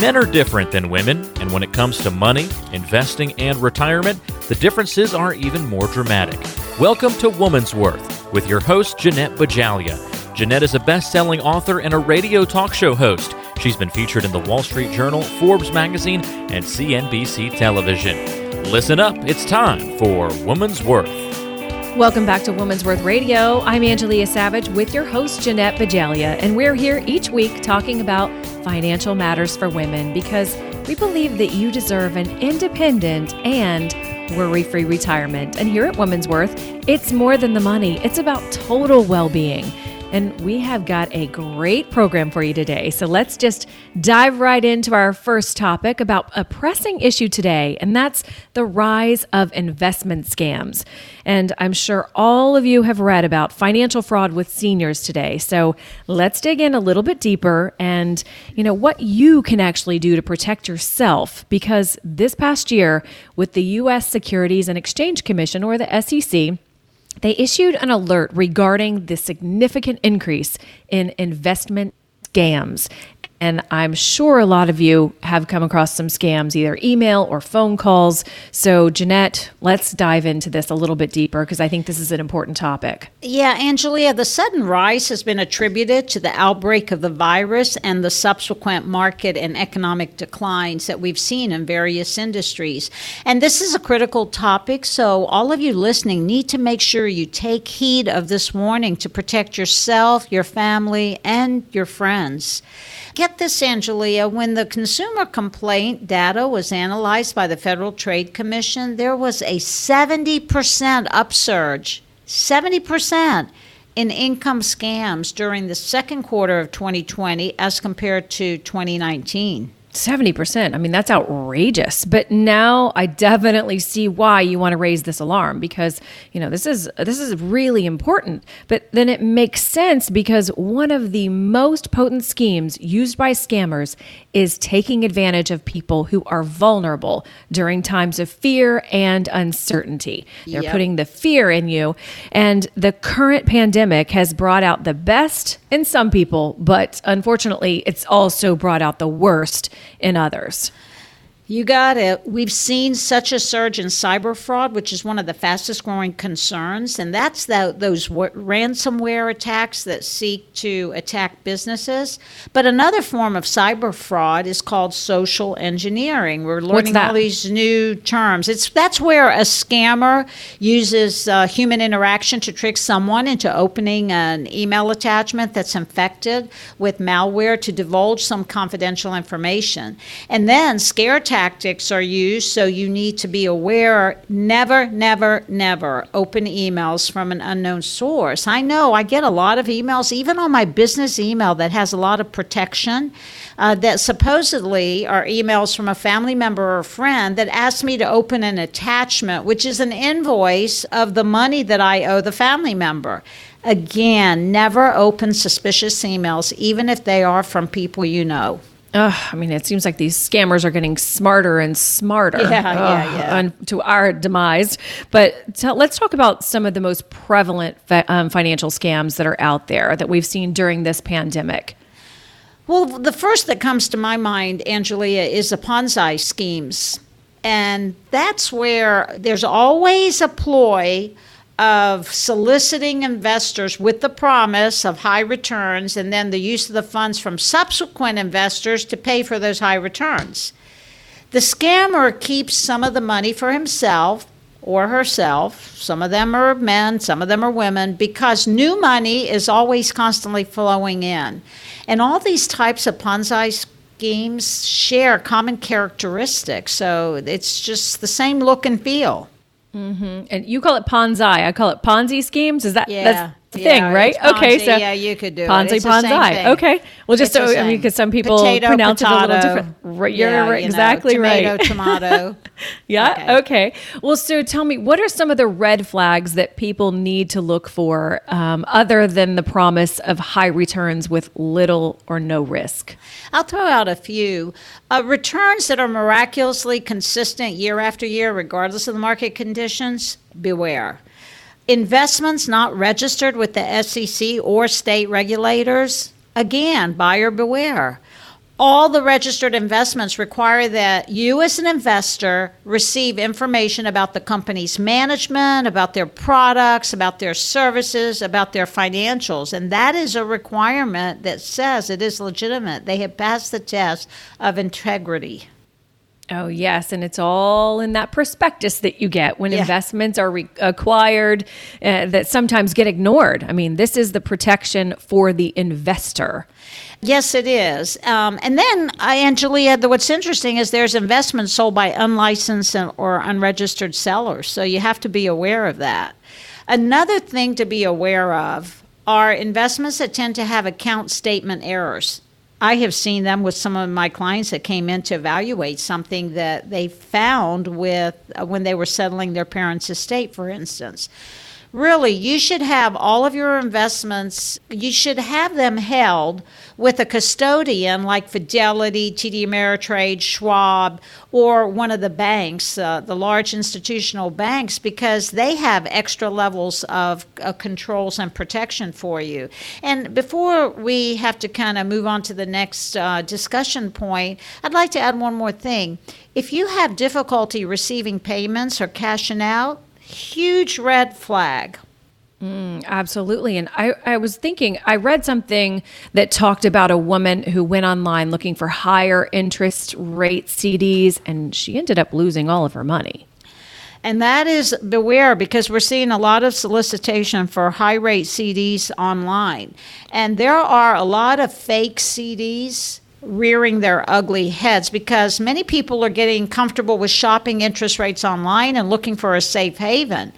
Men are different than women, and when it comes to money, investing, and retirement, the differences are even more dramatic. Welcome to Woman's Worth with your host, Jeanette Bajalia. Jeanette is a best selling author and a radio talk show host. She's been featured in the Wall Street Journal, Forbes magazine, and CNBC television. Listen up, it's time for Woman's Worth. Welcome back to Woman's Worth Radio. I'm Angelia Savage with your host, Jeanette Bajalia, and we're here each week talking about financial matters for women because we believe that you deserve an independent and worry free retirement. And here at Woman's Worth, it's more than the money, it's about total well being. And we have got a great program for you today. So let's just dive right into our first topic about a pressing issue today, and that's the rise of investment scams. And I'm sure all of you have read about financial fraud with seniors today. So let's dig in a little bit deeper and, you know, what you can actually do to protect yourself because this past year with the US Securities and Exchange Commission or the SEC, they issued an alert regarding the significant increase in investment scams. And I'm sure a lot of you have come across some scams, either email or phone calls. So, Jeanette, let's dive into this a little bit deeper because I think this is an important topic. Yeah, Angelia, the sudden rise has been attributed to the outbreak of the virus and the subsequent market and economic declines that we've seen in various industries. And this is a critical topic, so all of you listening need to make sure you take heed of this warning to protect yourself, your family, and your friends. Get this, Angelia, when the consumer complaint data was analyzed by the Federal Trade Commission, there was a 70% upsurge, 70% in income scams during the second quarter of 2020 as compared to 2019. 70%. I mean, that's outrageous. But now I definitely see why you want to raise this alarm because, you know, this is this is really important. But then it makes sense because one of the most potent schemes used by scammers is taking advantage of people who are vulnerable during times of fear and uncertainty. They're yep. putting the fear in you. And the current pandemic has brought out the best in some people, but unfortunately, it's also brought out the worst in others. You got it. We've seen such a surge in cyber fraud, which is one of the fastest growing concerns, and that's the, those w- ransomware attacks that seek to attack businesses. But another form of cyber fraud is called social engineering. We're learning all these new terms. It's that's where a scammer uses uh, human interaction to trick someone into opening an email attachment that's infected with malware to divulge some confidential information, and then scare tactics tactics are used, so you need to be aware never, never, never open emails from an unknown source. I know I get a lot of emails, even on my business email, that has a lot of protection. Uh, that supposedly are emails from a family member or a friend that asked me to open an attachment, which is an invoice of the money that I owe the family member. Again, never open suspicious emails, even if they are from people you know. Uh, I mean, it seems like these scammers are getting smarter and smarter. Yeah, yeah, yeah. to our demise. But t- let's talk about some of the most prevalent fa- um, financial scams that are out there that we've seen during this pandemic. Well, the first that comes to my mind, Angelia, is the Ponzi schemes. And that's where there's always a ploy of soliciting investors with the promise of high returns and then the use of the funds from subsequent investors to pay for those high returns. The scammer keeps some of the money for himself or herself. Some of them are men, some of them are women, because new money is always constantly flowing in. And all these types of Ponzi schemes share common characteristics. So it's just the same look and feel. Mm-hmm. And you call it Ponzi. I call it Ponzi schemes. Is that yeah. that's the yeah, thing, right? Ponzi, okay, so yeah, you could do Ponzi, it. Ponzi. Okay, well, just so I mean, because some people potato, pronounce potato. it a little different. Right, you're yeah, right, you exactly know, tomato, right. Tomato, yeah. Okay. okay. Well, so tell me, what are some of the red flags that people need to look for, um, other than the promise of high returns with little or no risk? I'll throw out a few uh, returns that are miraculously consistent year after year, regardless of the market conditions. Beware investments not registered with the SEC or state regulators, again, buyer beware. all the registered investments require that you, as an investor, receive information about the company's management, about their products, about their services, about their financials. And that is a requirement that says it is legitimate. They have passed the test of integrity. Oh, yes. And it's all in that prospectus that you get when yeah. investments are re- acquired uh, that sometimes get ignored. I mean, this is the protection for the investor. Yes, it is. Um, and then, uh, Angelia, the, what's interesting is there's investments sold by unlicensed or unregistered sellers. So you have to be aware of that. Another thing to be aware of are investments that tend to have account statement errors. I have seen them with some of my clients that came in to evaluate something that they found with uh, when they were settling their parents' estate, for instance really, you should have all of your investments, you should have them held with a custodian like Fidelity, TD Ameritrade, Schwab, or one of the banks, uh, the large institutional banks, because they have extra levels of uh, controls and protection for you. And before we have to kind of move on to the next uh, discussion point, I'd like to add one more thing. If you have difficulty receiving payments or cashing out, huge red flag. Mm, absolutely. And I, I was thinking, I read something that talked about a woman who went online looking for higher interest rate CDs, and she ended up losing all of her money. And that is beware because we're seeing a lot of solicitation for high rate CDs online. And there are a lot of fake CDs rearing their ugly heads because many people are getting comfortable with shopping interest rates online and looking for a safe haven.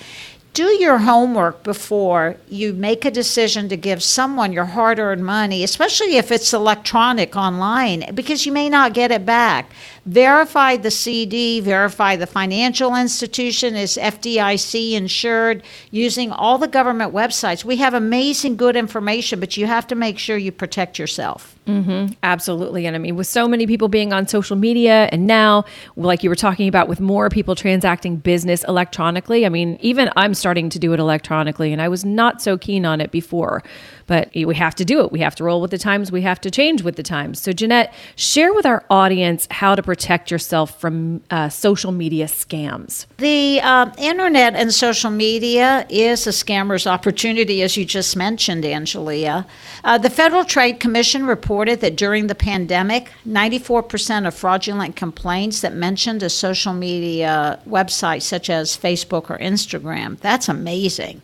Do your homework before you make a decision to give someone your hard earned money, especially if it's electronic online, because you may not get it back. Verify the CD, verify the financial institution is FDIC insured using all the government websites. We have amazing good information, but you have to make sure you protect yourself. Mm-hmm. Absolutely. And I mean, with so many people being on social media, and now, like you were talking about, with more people transacting business electronically, I mean, even I'm starting to do it electronically, and I was not so keen on it before but we have to do it. We have to roll with the times. We have to change with the times. So, Jeanette, share with our audience how to protect yourself from uh, social media scams. The uh, internet and social media is a scammer's opportunity, as you just mentioned, Angelia. Uh, the Federal Trade Commission reported that during the pandemic, 94% of fraudulent complaints that mentioned a social media website such as Facebook or Instagram. That's amazing.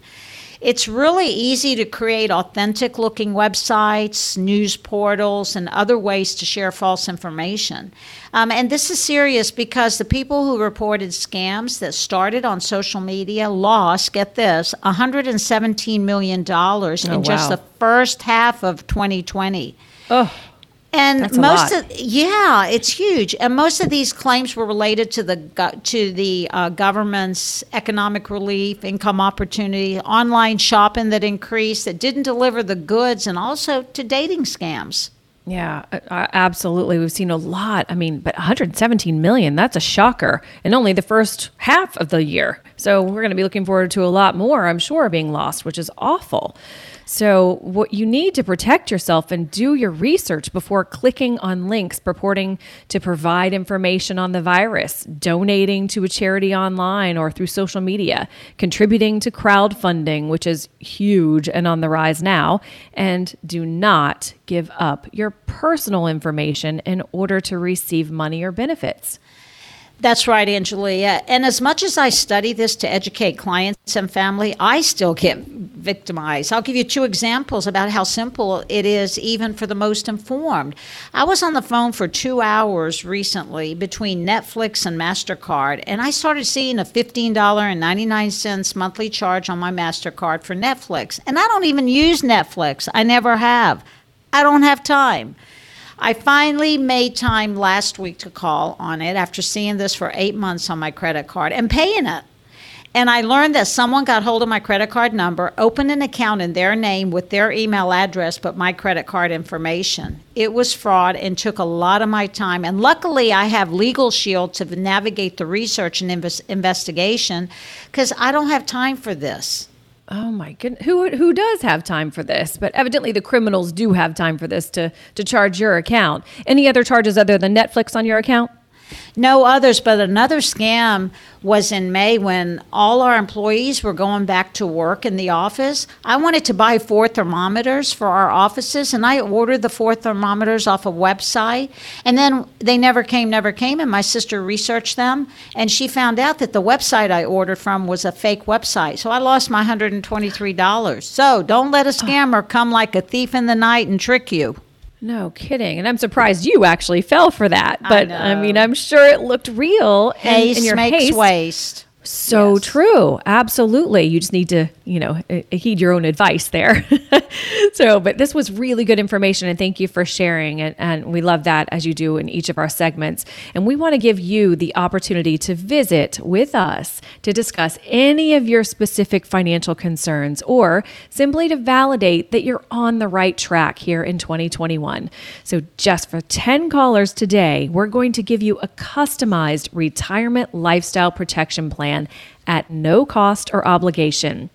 It's really easy to create authentic looking websites, news portals, and other ways to share false information. Um, and this is serious because the people who reported scams that started on social media lost, get this, $117 million in wow. just the first half of 2020. Oh. And That's most of yeah, it's huge. And most of these claims were related to the to the uh, government's economic relief, income opportunity, online shopping that increased that didn't deliver the goods, and also to dating scams. Yeah, absolutely. We've seen a lot. I mean, but 117 million, that's a shocker. And only the first half of the year. So we're going to be looking forward to a lot more, I'm sure, being lost, which is awful. So, what you need to protect yourself and do your research before clicking on links purporting to provide information on the virus, donating to a charity online or through social media, contributing to crowdfunding, which is huge and on the rise now, and do not give up your personal information in order to receive money or benefits. That's right, Angelia. And as much as I study this to educate clients and family, I still get victimized. I'll give you two examples about how simple it is, even for the most informed. I was on the phone for two hours recently between Netflix and MasterCard, and I started seeing a $15.99 monthly charge on my MasterCard for Netflix. And I don't even use Netflix, I never have. I don't have time. I finally made time last week to call on it after seeing this for eight months on my credit card and paying it. And I learned that someone got hold of my credit card number, opened an account in their name with their email address, but my credit card information. It was fraud and took a lot of my time. And luckily, I have Legal Shield to navigate the research and investigation because I don't have time for this. Oh my goodness. Who who does have time for this? But evidently the criminals do have time for this to to charge your account. Any other charges other than Netflix on your account? No others, but another scam was in May when all our employees were going back to work in the office. I wanted to buy four thermometers for our offices, and I ordered the four thermometers off a website. And then they never came, never came. And my sister researched them, and she found out that the website I ordered from was a fake website. So I lost my $123. So don't let a scammer come like a thief in the night and trick you. No kidding. And I'm surprised you actually fell for that. But I, know. mean, I'm sure it looked real. and- and your makes haste. waste. So Yes. true. Absolutely. You just need to, you know, heed your own advice there. so, but this was really good information and thank you for sharing. And, and we love that as you do in each of our segments. And we want to give you the opportunity to visit with us to discuss any of your specific financial concerns or simply to validate that you're on the right track here in 2021. So, just for 10 callers today, we're going to give you a customized retirement lifestyle protection plan at no cost or obligation.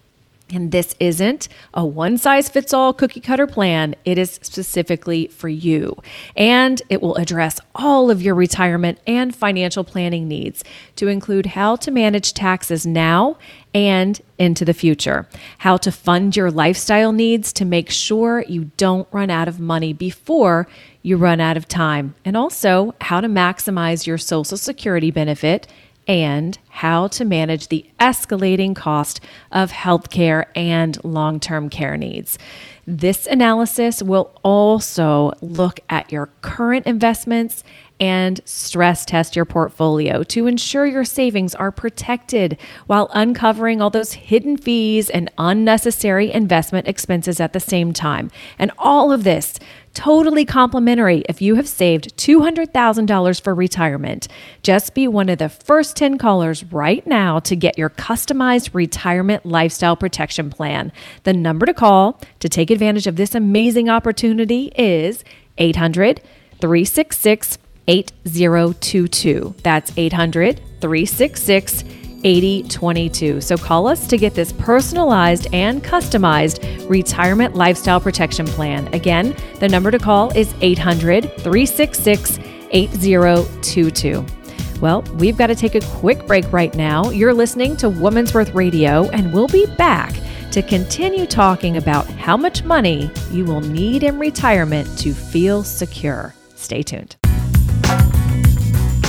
And this isn't a one size fits all cookie cutter plan. It is specifically for you. And it will address all of your retirement and financial planning needs to include how to manage taxes now and into the future, how to fund your lifestyle needs to make sure you don't run out of money before you run out of time, and also how to maximize your Social Security benefit and how to manage the escalating cost of healthcare and long term care needs. This analysis will also look at your current investments and stress test your portfolio to ensure your savings are protected while uncovering all those hidden fees and unnecessary investment expenses at the same time. And all of this totally complimentary if you have saved $200,000 for retirement. Just be one of the first 10 callers right now to get your customized retirement lifestyle protection plan. The number to call to take advantage of this amazing opportunity is 800 366 8022. That's 800 366 8022. So call us to get this personalized and customized retirement lifestyle protection plan. Again, the number to call is 800 366 8022. Well, we've got to take a quick break right now. You're listening to Woman's Worth Radio, and we'll be back to continue talking about how much money you will need in retirement to feel secure. Stay tuned.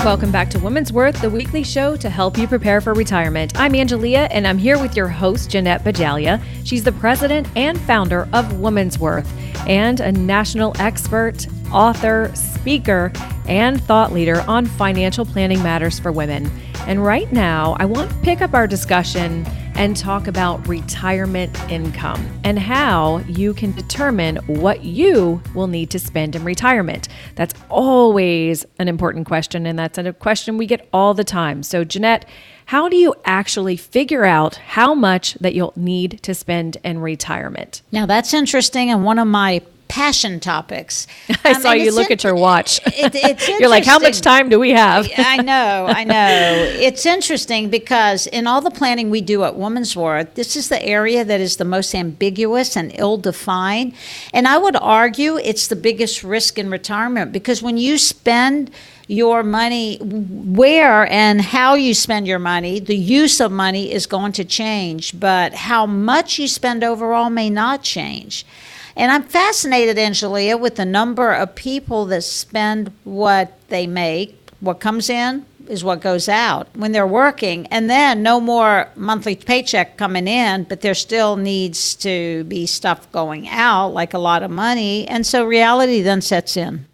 Welcome back to Women's Worth, the weekly show to help you prepare for retirement. I'm Angelia, and I'm here with your host, Jeanette Bajalia. She's the president and founder of Women's Worth and a national expert, author, speaker, and thought leader on financial planning matters for women. And right now, I want to pick up our discussion and talk about retirement income and how you can determine what you will need to spend in retirement. That's always an important question, and that's a question we get all the time. So, Jeanette, how do you actually figure out how much that you'll need to spend in retirement? Now that's interesting and one of my passion topics. I Um, saw you look in- at your watch. It, it's You're like, how much time do we have? I know, I know. It's interesting because in all the planning we do at Woman's Worth, this is the area that is the most ambiguous and ill defined. And I would argue it's the biggest risk in retirement because when you spend your money, where and how you spend your money, the use of money is going to change, but how much you spend overall may not change. And I'm fascinated, Angelia, with the number of people that spend what they make, what comes in is what goes out when they're working, and then no more monthly paycheck coming in, but there still needs to be stuff going out, like a lot of money. And so reality then sets in.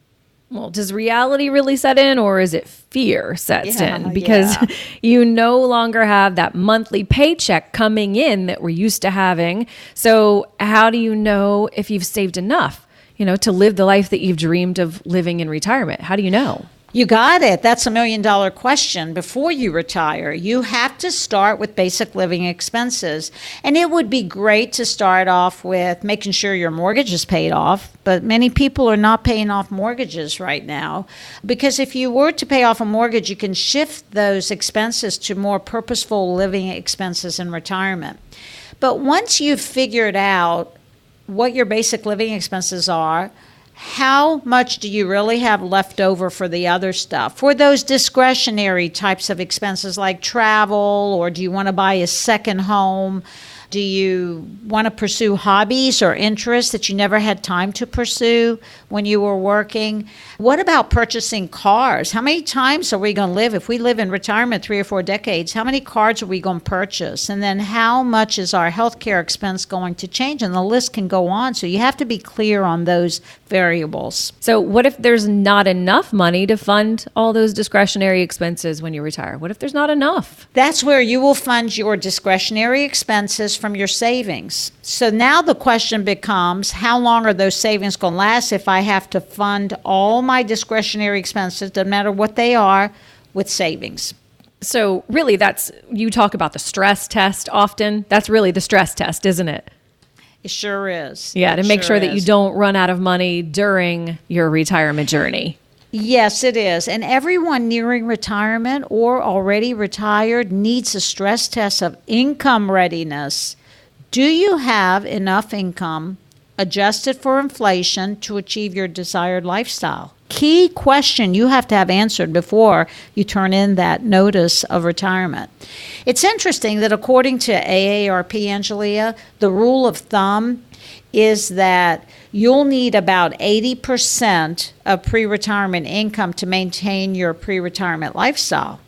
Well, does reality really set in or is it fear sets Yeah, in? Because yeah. you no longer have that monthly paycheck coming in that we're used to having. So, how do you know if you've saved enough, you know, to live the life that you've dreamed of living in retirement? How do you know? You got it. That's a million dollar question. Before you retire, you have to start with basic living expenses. And it would be great to start off with making sure your mortgage is paid off, but many people are not paying off mortgages right now. Because if you were to pay off a mortgage, you can shift those expenses to more purposeful living expenses in retirement. But once you've figured out what your basic living expenses are, how much do you really have left over for the other stuff? For those discretionary types of expenses like travel, or do you want to buy a second home? Do you want to pursue hobbies or interests that you never had time to pursue when you were working? What about purchasing cars? How many times are we going to live? If we live in retirement three or four decades, how many cars are we going to purchase? And then how much is our healthcare expense going to change? And the list can go on. So you have to be clear on those variables. So, what if there's not enough money to fund all those discretionary expenses when you retire? What if there's not enough? That's where you will fund your discretionary expenses from your savings. So now the question becomes how long are those savings going to last if I have to fund all my discretionary expenses, no matter what they are, with savings? So, really, that's you talk about the stress test often. That's really the stress test, isn't it? It sure is. Yeah, to make Sure sure that you don't run out of money during your retirement journey. Yes, it is. And everyone nearing retirement or already retired needs a stress test of income readiness. Do you have enough income adjusted for inflation to achieve your desired lifestyle? Key question you have to have answered before you turn in that notice of retirement. It's interesting that according to AARP, Angelia, the rule of thumb is that you'll need about 80% of pre retirement income to maintain your pre retirement lifestyle.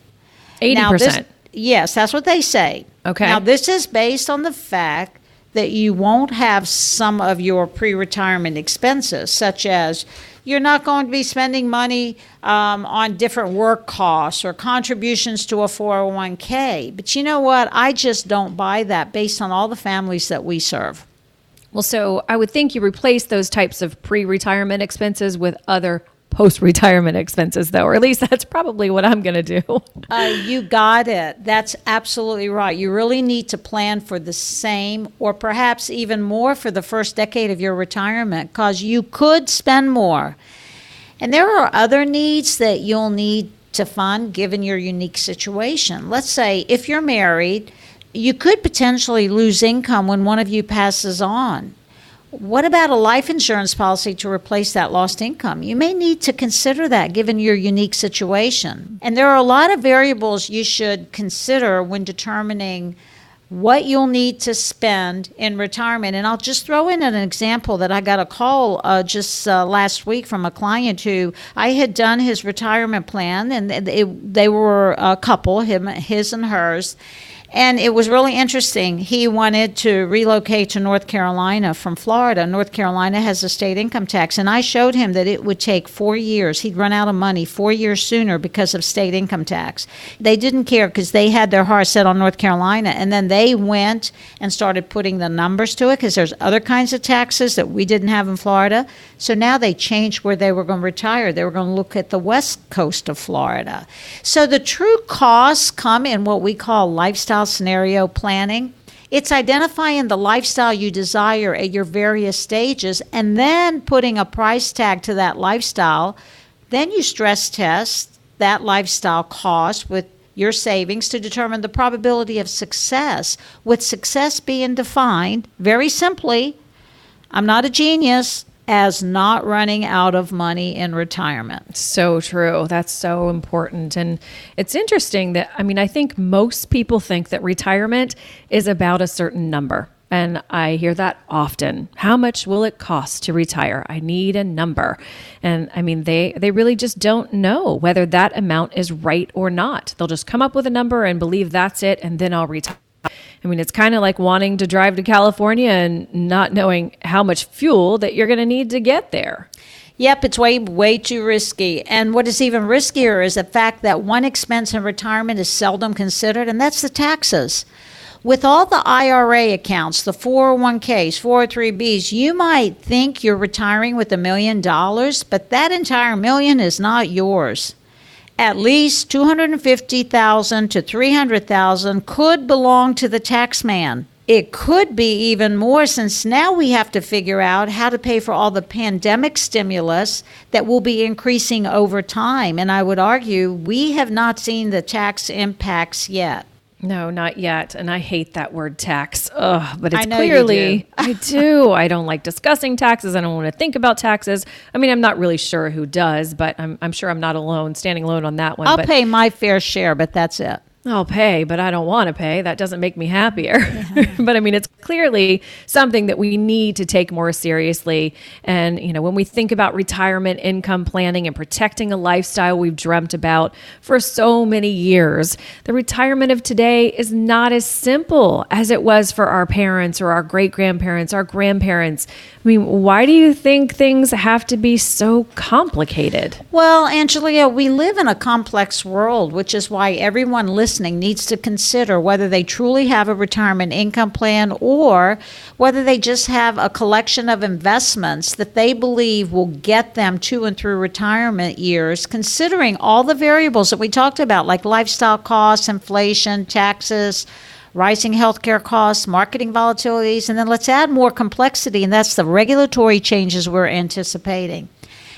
Eighty Now, this- percent. yes, that's what they say. Okay. Now, this is based on the fact that you won't have some of your pre retirement expenses, such as you're not going to be spending money um, on different work costs or contributions to a 401k. But you know what? I just don't buy that based on all the families that we serve. Well, so I would think you replace those types of pre-retirement expenses with other post-retirement expenses, though, or at least that's probably what I'm going to do. Uh, you got it. That's absolutely right. You really need to plan for the same or perhaps even more for the first decade of your retirement because you could spend more. And there are other needs that you'll need to fund given your unique situation. Let's say if you're married, you could potentially lose income when one of you passes on. What about a life insurance policy to replace that lost income? You may need to consider that given your unique situation. And there are a lot of variables you should consider when determining what you'll need to spend in retirement. And I'll just throw in an example that I got a call uh, just uh, last week from a client who I had done his retirement plan, and it, they were a couple, him, his and hers. And it was really interesting. He wanted to relocate to North Carolina from Florida. North Carolina has a state income tax. And I showed him that it would take four years. He'd run out of money four years sooner because of state income tax. They didn't care because they had their heart set on North Carolina. And then they went and started putting the numbers to it because there's other kinds of taxes that we didn't have in Florida. So now they changed where they were going to retire. They were going to look at the west coast of Florida. So the true costs come in what we call lifestyle scenario planning. It's identifying the lifestyle you desire at your various stages and then putting a price tag to that lifestyle. Then you stress test that lifestyle cost with your savings to determine the probability of success, with success being defined very simply I'm not a genius as not running out of money in retirement. So true. That's so important. And it's interesting that, I mean, I think most people think that retirement is about a certain number. And I hear that often. How much will it cost to retire? I need a number. And I mean, they, they really just don't know whether that amount is right or not. They'll just come up with a number and believe that's it, and then I'll retire. I mean, it's kind of like wanting to drive to California and not knowing how much fuel that you're going to need to get there. Yep, it's way way too risky. And what is even riskier is the fact that one expense in retirement is seldom considered, and that's the taxes. With all the IRA accounts, the 401ks, 403bs, you might think you're retiring with a million dollars, but that entire million is not yours. At least 250,000 to 300,000 could belong to the tax man. It could be even more since now we have to figure out how to pay for all the pandemic stimulus that will be increasing over time. And I would argue we have not seen the tax impacts yet. No, not yet. And I hate that word tax. Ugh, but it's I know you clearly do. I do. I don't like discussing taxes. I don't want to think about taxes. I mean, I'm not really sure who does, but I'm, I'm sure I'm not alone, standing alone on that one. I'll but pay my fair share, but that's it. I'll pay, but I don't want to pay. That doesn't make me happier. but I mean, it's clearly something that we need to take more seriously. And, you know, when we think about retirement income planning and protecting a lifestyle we've dreamt about for so many years, the retirement of today is not as simple as it was for our parents or our great grandparents, our grandparents. I mean, why do you think things have to be so complicated? Well, Angelia, we live in a complex world, which is why everyone listening needs to consider whether they truly have a retirement income plan or whether they just have a collection of investments that they believe will get them to and through retirement years, considering all the variables that we talked about, like lifestyle costs, inflation, taxes rising healthcare costs, marketing volatilities, and then let's add more complexity, and that's the regulatory changes we're anticipating.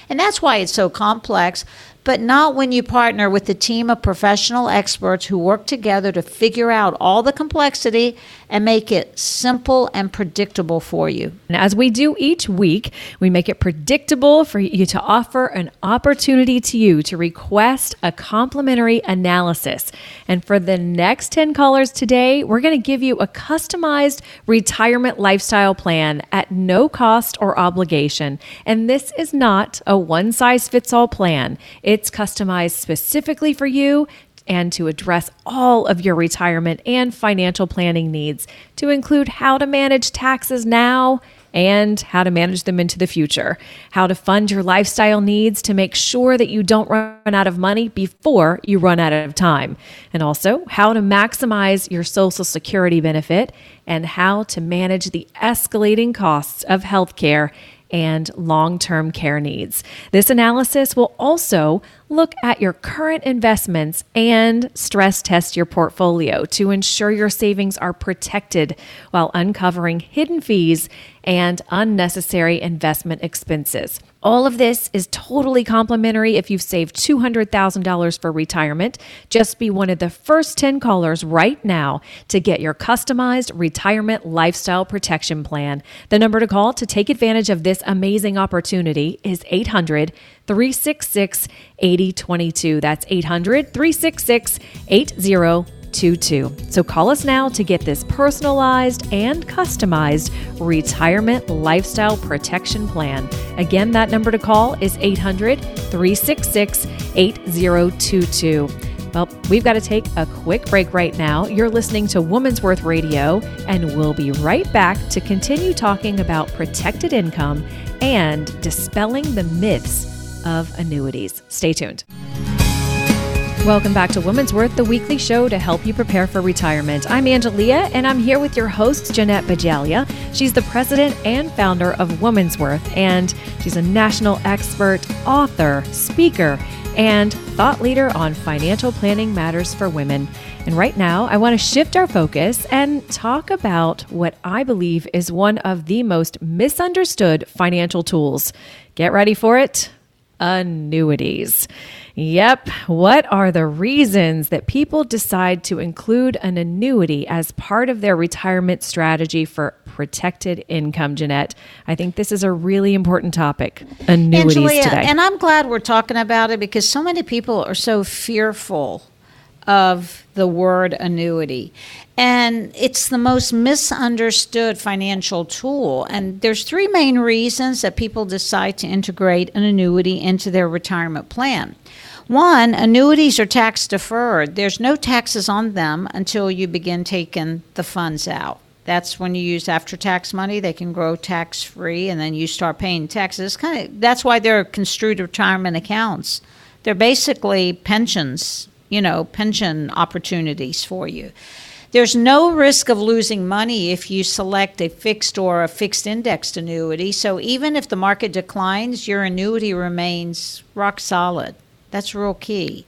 And that's why it's so complex, but not when you partner with a team of professional experts who work together to figure out all the complexity and make it simple and predictable for you. And as we do each week, we make it predictable for you to offer an opportunity to you to request a complimentary analysis. And for the next 10 callers today, we're going to give you a customized retirement lifestyle plan at no cost or obligation. And this is not a one size fits all plan, it's customized specifically for you and to address all of your retirement and financial planning needs, to include how to manage taxes now and how to manage them into the future, how to fund your lifestyle needs to make sure that you don't run out of money before you run out of time, and also how to maximize your Social Security benefit and how to manage the escalating costs of healthcare and long term care needs. This analysis will also look at your current investments and stress test your portfolio to ensure your savings are protected while uncovering hidden fees and unnecessary investment expenses. All of this is totally complimentary if you've saved $200,000 for retirement. Just be one of the first 10 callers right now to get your customized retirement lifestyle protection plan. The number to call to take advantage of this amazing opportunity is 800 366 8022. That's 800 366 8022. So call us now to get this personalized and customized retirement lifestyle protection plan. Again, that number to call is 800 366 8022. Well, we've got to take a quick break right now. You're listening to Woman's Worth Radio, and we'll be right back to continue talking about protected income and dispelling the myths of annuities. Stay tuned. Welcome back to Woman's Worth, the weekly show to help you prepare for retirement. I'm Angelia, and I'm here with your host, Jeanette Bajalia. She's the president and founder of Woman's Worth, and she's a national expert, author, speaker, and thought leader on financial planning matters for women. And right now, I want to shift our focus and talk about what I believe is one of the most misunderstood financial tools. Get ready for it annuities. Yep. What are the reasons that people decide to include an annuity as part of their retirement strategy for protected income, Jeanette? I think this is a really important topic. Annuities Angelia, today. and I'm glad we're talking about it because so many people are so fearful of the word annuity. And it's the most misunderstood financial tool. And there's three main reasons that people decide to integrate an annuity into their retirement plan. One, annuities are tax deferred. There's no taxes on them until you begin taking the funds out. That's when you use after tax money, they can grow tax free and then you start paying taxes. Kind of that's why they're construed retirement accounts. They're basically pensions, you know, pension opportunities for you. There's no risk of losing money if you select a fixed or a fixed indexed annuity. So even if the market declines, your annuity remains rock solid. That's real key.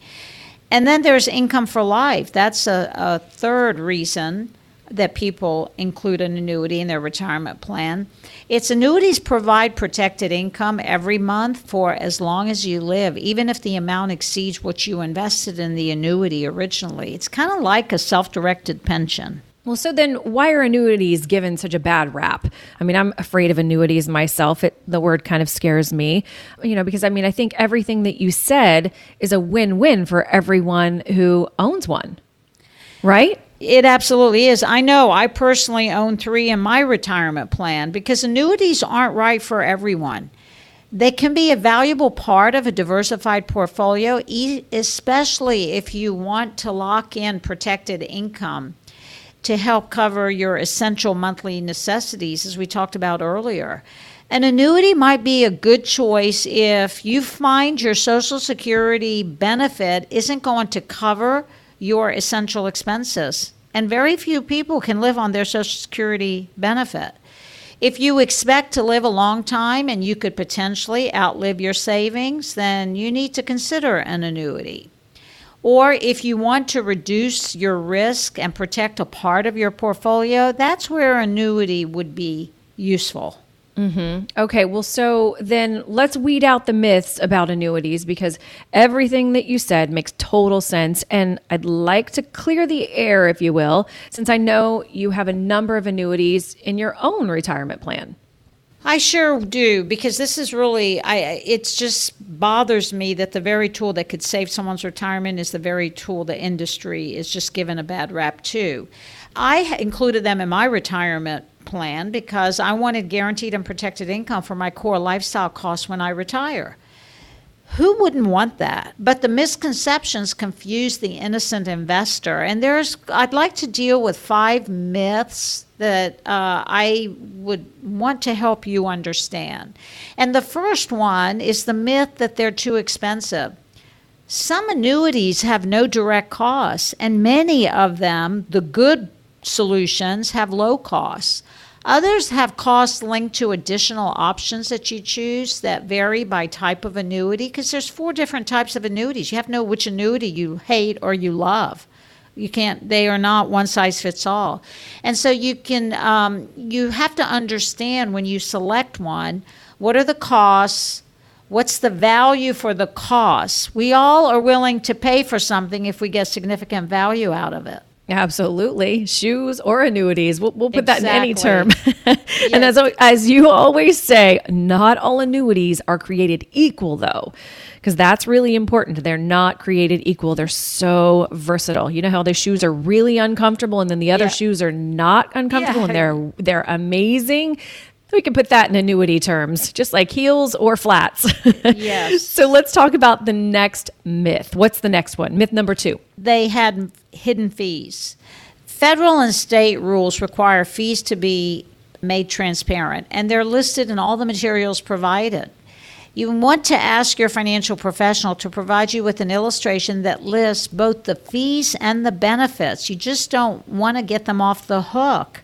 And then there's income for life. That's a, a third reason that people include an annuity in their retirement plan. Its annuities provide protected income every month for as long as you live, even if the amount exceeds what you invested in the annuity originally. It's kind of like a self directed pension. Well, so then why are annuities given such a bad rap? I mean, I'm afraid of annuities myself. It, the word kind of scares me, you know, because I mean, I think everything that you said is a win win for everyone who owns one, right? It absolutely is. I know I personally own three in my retirement plan because annuities aren't right for everyone. They can be a valuable part of a diversified portfolio, especially if you want to lock in protected income to help cover your essential monthly necessities, as we talked about earlier. An annuity might be a good choice if you find your Social Security benefit isn't going to cover your essential expenses. And very few people can live on their Social Security benefit. If you expect to live a long time and you could potentially outlive your savings, then you need to consider an annuity. Or if you want to reduce your risk and protect a part of your portfolio, that's where annuity would be useful. Mm-hmm. Okay, well, so then let's weed out the myths about annuities because everything that you said makes total sense. And I'd like to clear the air, if you will, since I know you have a number of annuities in your own retirement plan. I sure do because this is really I it just bothers me that the very tool that could save someone's retirement is the very tool the industry is just given a bad rap to. I included them in my retirement plan because I wanted guaranteed and protected income for my core lifestyle costs when I retire. Who wouldn't want that? But the misconceptions confuse the innocent investor. And there's, I'd like to deal with five myths that uh, I would want to help you understand. And the first one is the myth that they're too expensive. Some annuities have no direct costs, and many of them, the good solutions, have low costs. Others have costs linked to additional options that you choose that vary by type of annuity because there's four different types of annuities. You have to know which annuity you hate or you love. You can't. They are not one size fits all, and so you can. Um, you have to understand when you select one, what are the costs. What's the value for the costs? We all are willing to pay for something if we get significant value out of it. Absolutely. Shoes or annuities. We'll, we'll put exactly. that in any term. yes. And as, as you always say, not all annuities are created equal, though, because that's really important. They're not created equal. They're so versatile. You know how the shoes are really uncomfortable and then the other yeah. shoes are not uncomfortable yeah. and they're they're amazing. We can put that in annuity terms, just like heels or flats. Yes. so let's talk about the next myth. What's the next one? Myth number two. They had hidden fees. Federal and state rules require fees to be made transparent, and they're listed in all the materials provided. You want to ask your financial professional to provide you with an illustration that lists both the fees and the benefits. You just don't want to get them off the hook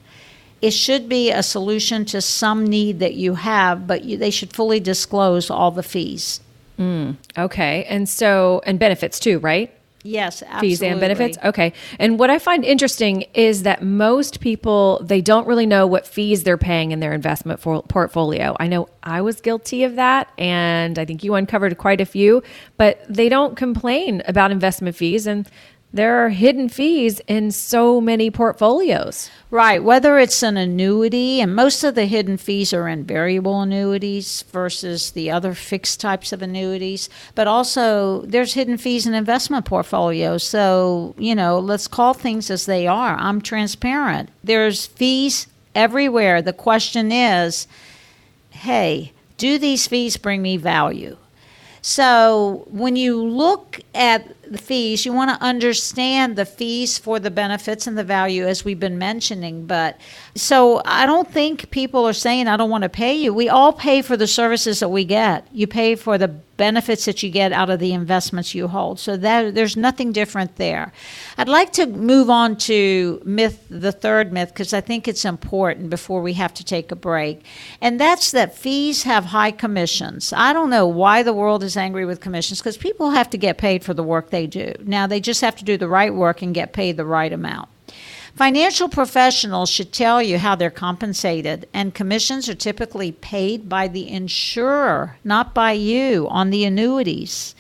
it should be a solution to some need that you have, but you, they should fully disclose all the fees. Mm, okay. And so, and benefits too, right? Yes, absolutely. Fees and benefits. Okay. And what I find interesting is that most people they don't really know what fees they're paying in their investment for- portfolio. I know I was guilty of that and I think you uncovered quite a few, but they don't complain about investment fees and there are hidden fees in so many portfolios. Right, whether it's an annuity, and most of the hidden fees are in variable annuities versus the other fixed types of annuities, but also there's hidden fees in investment portfolios. So, you know, let's call things as they are. I'm transparent. There's fees everywhere. The question is hey, do these fees bring me value? So when you look at the fees, you want to understand the fees for the benefits and the value as we've been mentioning. But so I don't think people are saying, I don't want to pay you. We all pay for the services that we get. You pay for the benefits that you get out of the investments you hold. So that there's nothing different there. I'd like to move on to myth, the third myth, because I think it's important before we have to take a break. And that's that fees have high commissions. I don't know why the world is angry with commissions because people have to get paid for the work they do. Now they just have to do the right work and get paid the right amount. Financial professionals should tell you how they're compensated, and commissions are typically paid by the insurer, not by you, on the annuities.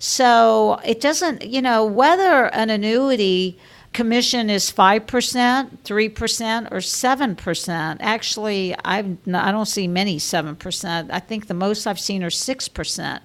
So it doesn't, you know, whether an annuity commission is 5%, 3%, or 7%. Actually, I've, I don't see many 7%. I think the most I've seen are 6%.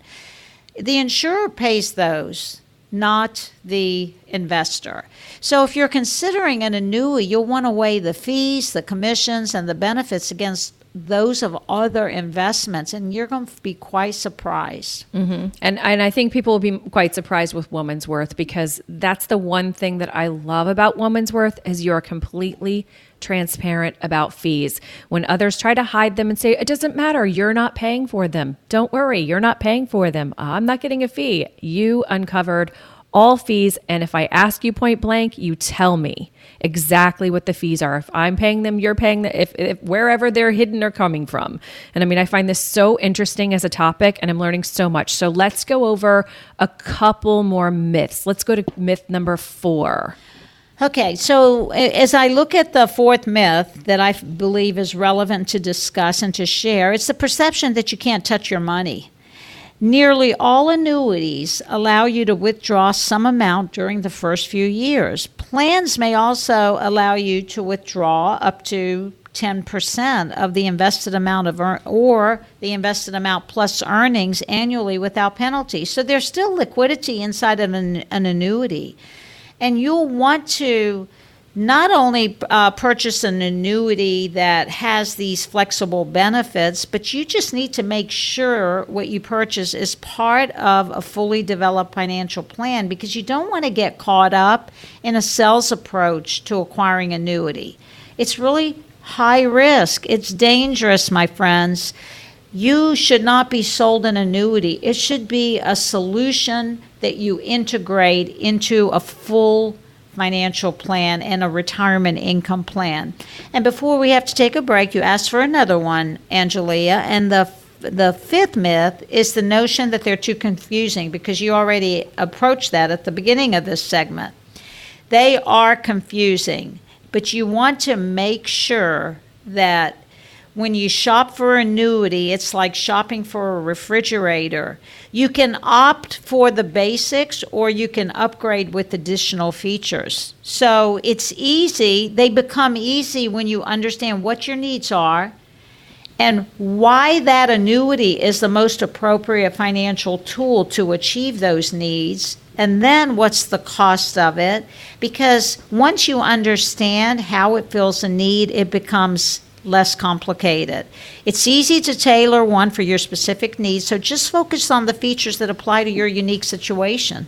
The insurer pays those, not the investor. So if you're considering an annuity, you'll want to weigh the fees, the commissions, and the benefits against those of other investments, and you're going to be quite surprised. Mm-hmm. And and I think people will be quite surprised with Woman's Worth because that's the one thing that I love about Woman's Worth is you're completely transparent about fees. When others try to hide them and say it doesn't matter, you're not paying for them. Don't worry, you're not paying for them. I'm not getting a fee. You uncovered all fees. And if I ask you point blank, you tell me exactly what the fees are. If I'm paying them, you're paying them, if, if wherever they're hidden or coming from. And I mean, I find this so interesting as a topic and I'm learning so much. So let's go over a couple more myths. Let's go to myth number four. Okay, so as I look at the fourth myth that I believe is relevant to discuss and to share, it's the perception that you can't touch your money. Nearly all annuities allow you to withdraw some amount during the first few years. Plans may also allow you to withdraw up to 10% of the invested amount of earn- or the invested amount plus earnings annually without penalty. So there's still liquidity inside of an, an annuity. And you'll want to not only uh, purchase an annuity that has these flexible benefits, but you just need to make sure what you purchase is part of a fully developed financial plan because you don't want to get caught up in a sales approach to acquiring annuity. It's really high risk, it's dangerous, my friends. You should not be sold an annuity. It should be a solution that you integrate into a full financial plan and a retirement income plan. And before we have to take a break, you asked for another one, Angelia, and the the fifth myth is the notion that they're too confusing because you already approached that at the beginning of this segment. They are confusing, but you want to make sure that when you shop for annuity, it's like shopping for a refrigerator. You can opt for the basics or you can upgrade with additional features. So it's easy. They become easy when you understand what your needs are and why that annuity is the most appropriate financial tool to achieve those needs. And then what's the cost of it? Because once you understand how it fills a need, it becomes less complicated. It's easy to tailor one for your specific needs, so just focus on the features that apply to your unique situation.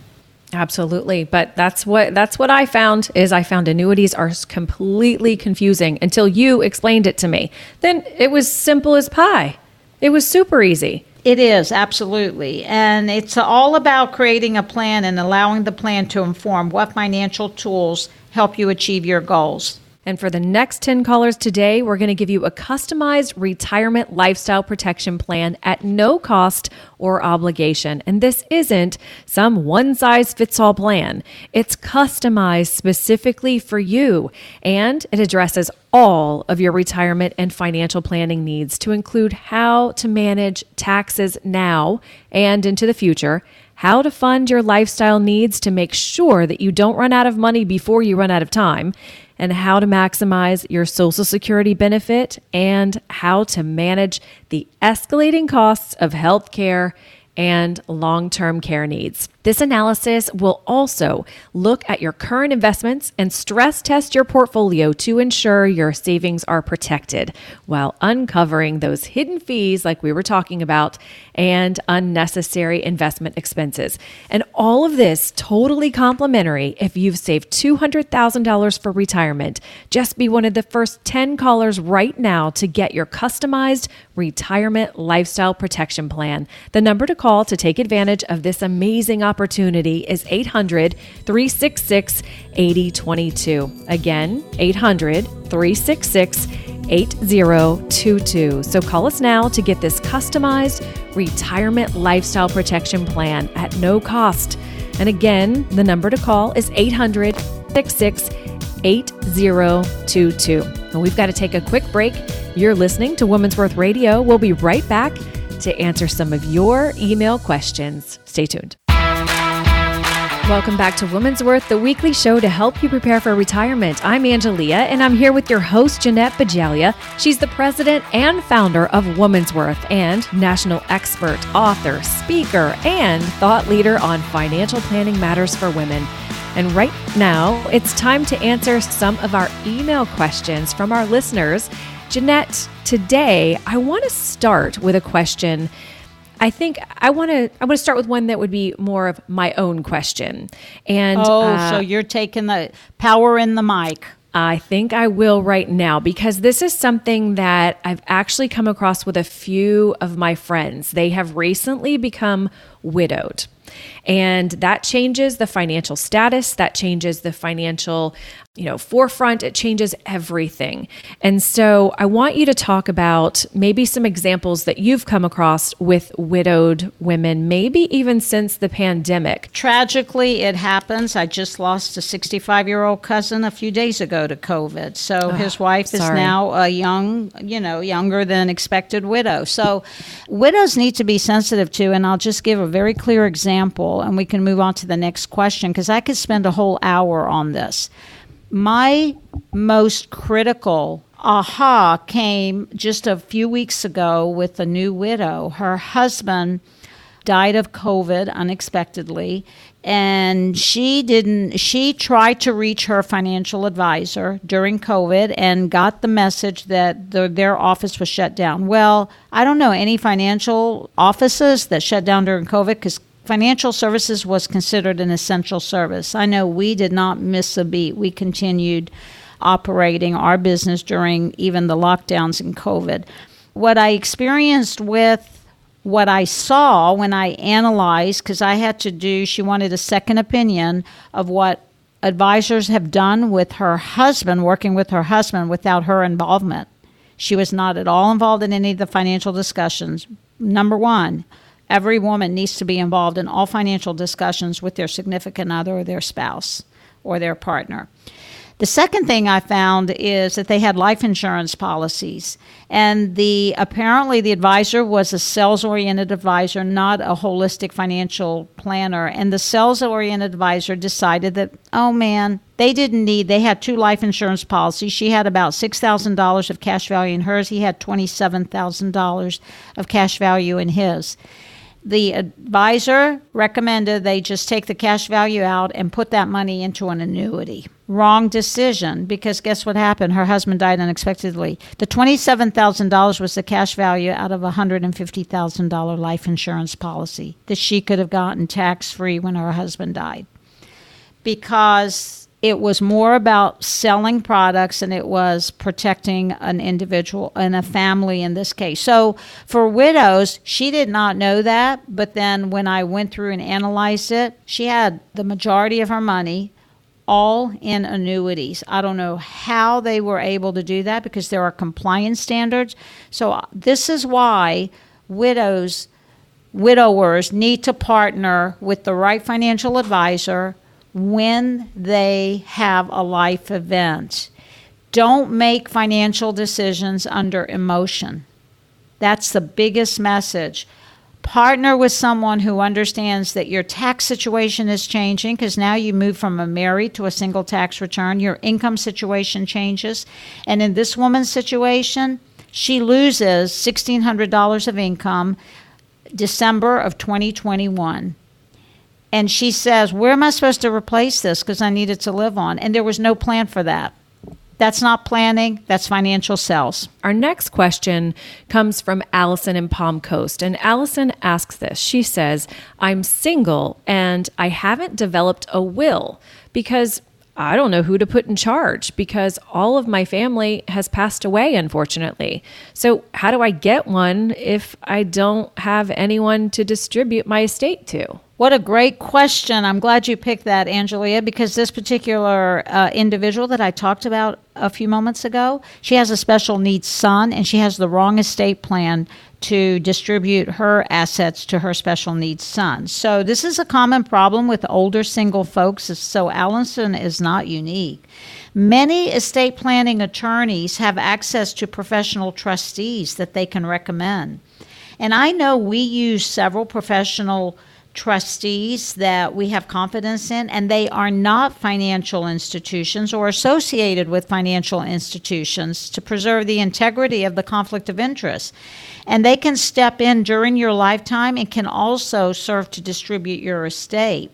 Absolutely, but that's what that's what I found is I found annuities are completely confusing until you explained it to me. Then it was simple as pie. It was super easy. It is, absolutely. And it's all about creating a plan and allowing the plan to inform what financial tools help you achieve your goals. And for the next 10 callers today, we're going to give you a customized retirement lifestyle protection plan at no cost or obligation. And this isn't some one size fits all plan, it's customized specifically for you. And it addresses all of your retirement and financial planning needs to include how to manage taxes now and into the future how to fund your lifestyle needs to make sure that you don't run out of money before you run out of time, and how to maximize your Social Security benefit, and how to manage the escalating costs of health care and long term care needs. This analysis will also look at your current investments and stress test your portfolio to ensure your savings are protected while uncovering those hidden fees, like we were talking about, and unnecessary investment expenses. And all of this totally complimentary if you've saved $200,000 for retirement. Just be one of the first 10 callers right now to get your customized retirement lifestyle protection plan. The number to call to take advantage of this amazing opportunity opportunity is 800 366 8022. Again, 800 366 8022. So call us now to get this customized retirement lifestyle protection plan at no cost. And again, the number to call is 800 66 8022. And we've got to take a quick break. You're listening to Women's Worth Radio. We'll be right back to answer some of your email questions. Stay tuned. Welcome back to Women's Worth, the weekly show to help you prepare for retirement. I'm Angelia, and I'm here with your host, Jeanette Bajalia. She's the president and founder of Women's Worth and national expert, author, speaker, and thought leader on financial planning matters for women. And right now, it's time to answer some of our email questions from our listeners. Jeanette, today I want to start with a question I think I want to. I want to start with one that would be more of my own question. And oh, uh, so you're taking the power in the mic. I think I will right now because this is something that I've actually come across with a few of my friends. They have recently become widowed. And that changes the financial status, that changes the financial you know, forefront. It changes everything. And so I want you to talk about maybe some examples that you've come across with widowed women, maybe even since the pandemic. Tragically, it happens. I just lost a 65 year old cousin a few days ago to COVID. So oh, his wife sorry. is now a young, you know, younger than expected widow. So widows need to be sensitive to, and I'll just give a very clear example and we can move on to the next question because I could spend a whole hour on this my most critical aha came just a few weeks ago with a new widow. Her husband died of COVID unexpectedly, and she didn't. She tried to reach her financial advisor during COVID and got the message that the, their office was shut down. Well, I don't know any financial offices that shut down during COVID because financial services was considered an essential service. I know we did not miss a beat. We continued operating our business during even the lockdowns in COVID. What I experienced with what I saw when I analyzed, because I had to do, she wanted a second opinion of what advisors have done with her husband, working with her husband without her involvement. She was not at all involved in any of the financial discussions. Number one, Every woman needs to be involved in all financial discussions with their significant other or their spouse or their partner. The second thing I found is that they had life insurance policies, and the apparently the advisor was a sales-oriented advisor, not a holistic financial planner. And the sales-oriented advisor decided that, oh man, they didn't need. They had two life insurance policies. She had about six thousand dollars of cash value in hers. He had twenty-seven thousand dollars of cash value in his the advisor recommended they just take the cash value out and put that money into an annuity. Wrong decision because guess what happened? Her husband died unexpectedly. The $27,000 was the cash value out of a $150,000 life insurance policy that she could have gotten tax free when her husband died. Because it was more about selling products and it was protecting an individual and a family in this case. So for widows, she did not know that, but then when I went through and analyzed it, she had the majority of her money all in annuities. I don't know how they were able to do that because there are compliance standards. So uh, this is why widows widowers need to partner with the right financial advisor when they have a life event. Don't make financial decisions under emotion. That's the biggest message. Partner with someone who understands that your tax situation is changing because now you move from a married to a single tax return. Your income situation changes. And in this woman's situation, she loses $1,600 of income December of 2021 and she says, Where am I supposed to replace this? Because I needed to live on. And there was no plan for that. That's not planning, that's financial sales. Our next question comes from Allison in Palm Coast. And Allison asks this She says, I'm single and I haven't developed a will because I don't know who to put in charge because all of my family has passed away, unfortunately. So, how do I get one if I don't have anyone to distribute my estate to? What a great question. I'm glad you picked that, Angelia, because this particular uh, individual that I talked about a few moments ago, she has a special needs son and she has the wrong estate plan to distribute her assets to her special needs son. So, this is a common problem with older single folks, so Allison is not unique. Many estate planning attorneys have access to professional trustees that they can recommend. And I know we use several professional trustees that we have confidence in, and they are not financial institutions or associated with financial institutions to preserve the integrity of the conflict of interest. And they can step in during your lifetime and can also serve to distribute your estate.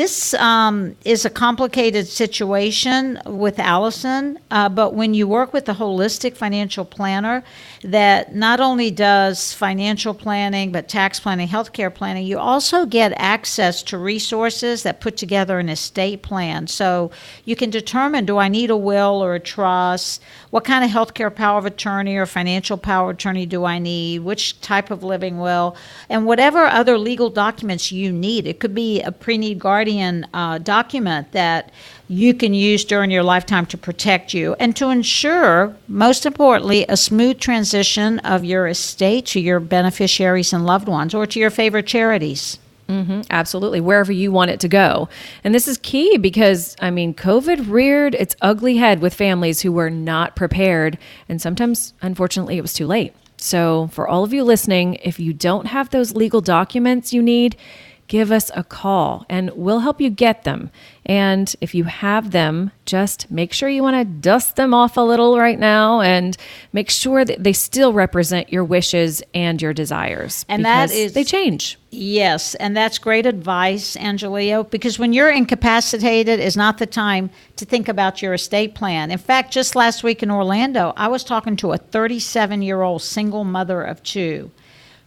This um, is a complicated situation with Allison, uh, but when you work with a holistic financial planner that not only does financial planning, but tax planning, healthcare planning, you also get access to resources that put together an estate plan. So you can determine do I need a will or a trust? What kind of healthcare power of attorney or financial power of attorney do I need? Which type of living will? And whatever other legal documents you need. It could be a pre need guardian guardian uh, document that you can use during your lifetime to protect you and to ensure, most importantly, a smooth transition of your estate to your beneficiaries and loved ones or to your favorite charities. Mm-hmm, absolutely, wherever you want it to go. And this is key because, I mean, COVID reared its ugly head with families who were not prepared. And sometimes, unfortunately, it was too late. So, for all of you listening, if you don't have those legal documents you need, give us a call and we'll help you get them. And if you have them, just make sure you want to dust them off a little right now and make sure that they still represent your wishes and your desires. And that is, they change. Yes, and that's great advice, Angelia, because when you're incapacitated is not the time to think about your estate plan. In fact, just last week in Orlando, I was talking to a 37 year old single mother of two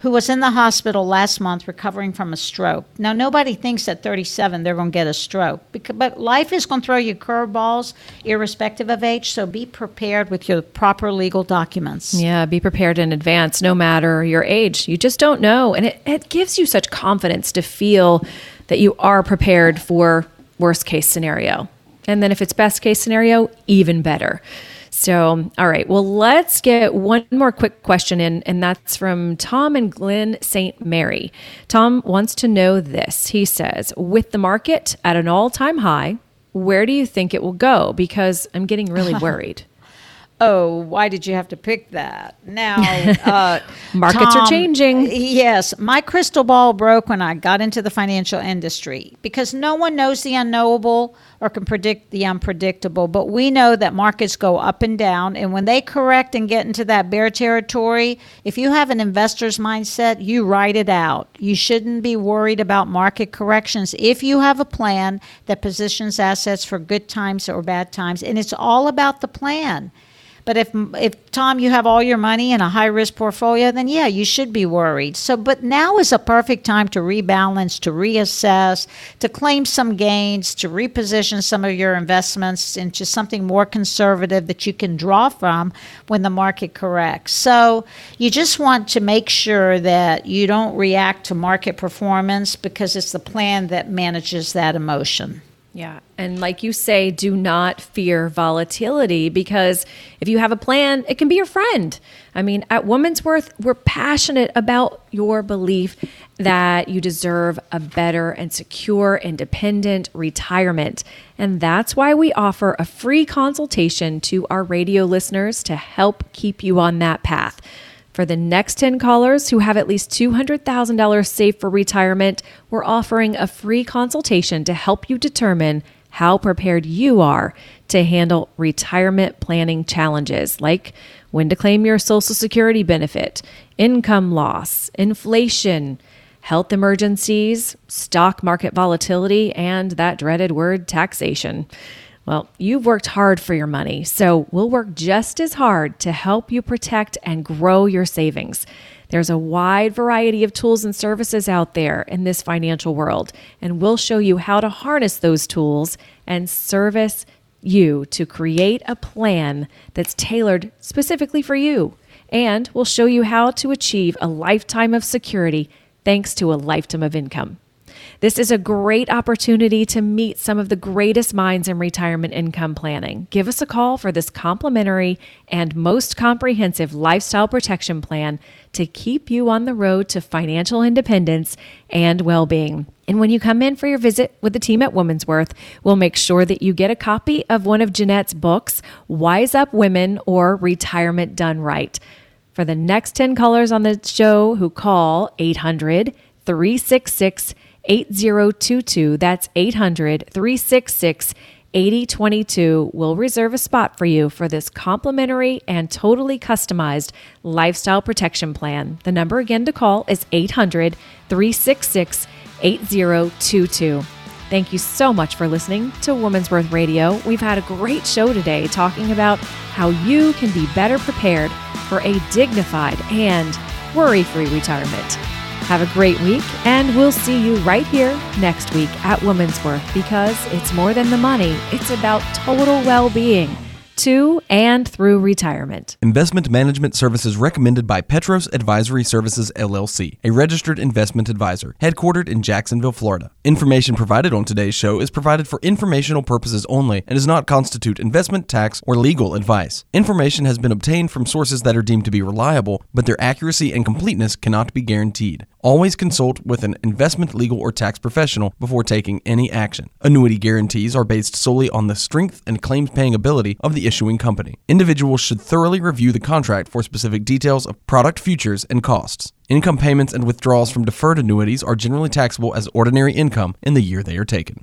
who was in the hospital last month recovering from a stroke. Now, nobody thinks at 37 they're going to get a stroke, but life is going to throw you curveballs irrespective of age, so be prepared with your proper legal documents. Yeah, be prepared in advance, no matter your age. You just don't know. And it, it gives you such confidence to feel that you are prepared for worst case scenario. And then if it's best case scenario, even better. So, all right. Well, let's get one more quick question in, and that's from Tom and Glen St. Mary. Tom wants to know this. He says, with the market at an all time high, where do you think it will go? Because I'm getting really worried. oh, why did you have to pick that? Now, uh, markets Tom, are changing. Yes, my crystal ball broke when I got into the financial industry because no one knows the unknowable or can predict the unpredictable. But we know that markets go up and down. And when they correct and get into that bear territory, if you have an investor's mindset, you ride it out. You shouldn't be worried about market corrections if you have a plan that positions assets for good times or bad times. And it's all about the plan. But if if Tom, you have all your money in a high risk portfolio, then yeah, you should be worried. So, but now is a perfect time to rebalance, to reassess, to claim some gains, to reposition some of your investments into something more conservative that you can draw from when the market corrects. So, you just want to make sure that you don't react to market performance because it's the plan that manages that emotion. Yeah. And like you say, do not fear volatility because if you have a plan, it can be your friend. I mean, at Woman's Worth, we're passionate about your belief that you deserve a better and secure, independent retirement. And that's why we offer a free consultation to our radio listeners to help keep you on that path. For the next 10 callers who have at least $200,000 saved for retirement, we're offering a free consultation to help you determine how prepared you are to handle retirement planning challenges like when to claim your Social Security benefit, income loss, inflation, health emergencies, stock market volatility, and that dreaded word taxation. Well, you've worked hard for your money, so we'll work just as hard to help you protect and grow your savings. There's a wide variety of tools and services out there in this financial world, and we'll show you how to harness those tools and service you to create a plan that's tailored specifically for you. And we'll show you how to achieve a lifetime of security thanks to a lifetime of income. This is a great opportunity to meet some of the greatest minds in retirement income planning. Give us a call for this complimentary and most comprehensive lifestyle protection plan to keep you on the road to financial independence and well being. And when you come in for your visit with the team at Woman's Worth, we'll make sure that you get a copy of one of Jeanette's books, Wise Up Women or Retirement Done Right. For the next 10 callers on the show who call 800 366 8022, that's 800 366 8022 will reserve a spot for you for this complimentary and totally customized lifestyle protection plan. The number again to call is 800 366 8022. Thank you so much for listening to Woman's Worth Radio. We've had a great show today talking about how you can be better prepared for a dignified and worry free retirement. Have a great week, and we'll see you right here next week at Woman's Worth because it's more than the money, it's about total well being to and through retirement. Investment management services recommended by Petros Advisory Services LLC, a registered investment advisor, headquartered in Jacksonville, Florida. Information provided on today's show is provided for informational purposes only and does not constitute investment, tax, or legal advice. Information has been obtained from sources that are deemed to be reliable, but their accuracy and completeness cannot be guaranteed. Always consult with an investment, legal, or tax professional before taking any action. Annuity guarantees are based solely on the strength and claims paying ability of the issuing company. Individuals should thoroughly review the contract for specific details of product futures and costs. Income payments and withdrawals from deferred annuities are generally taxable as ordinary income in the year they are taken.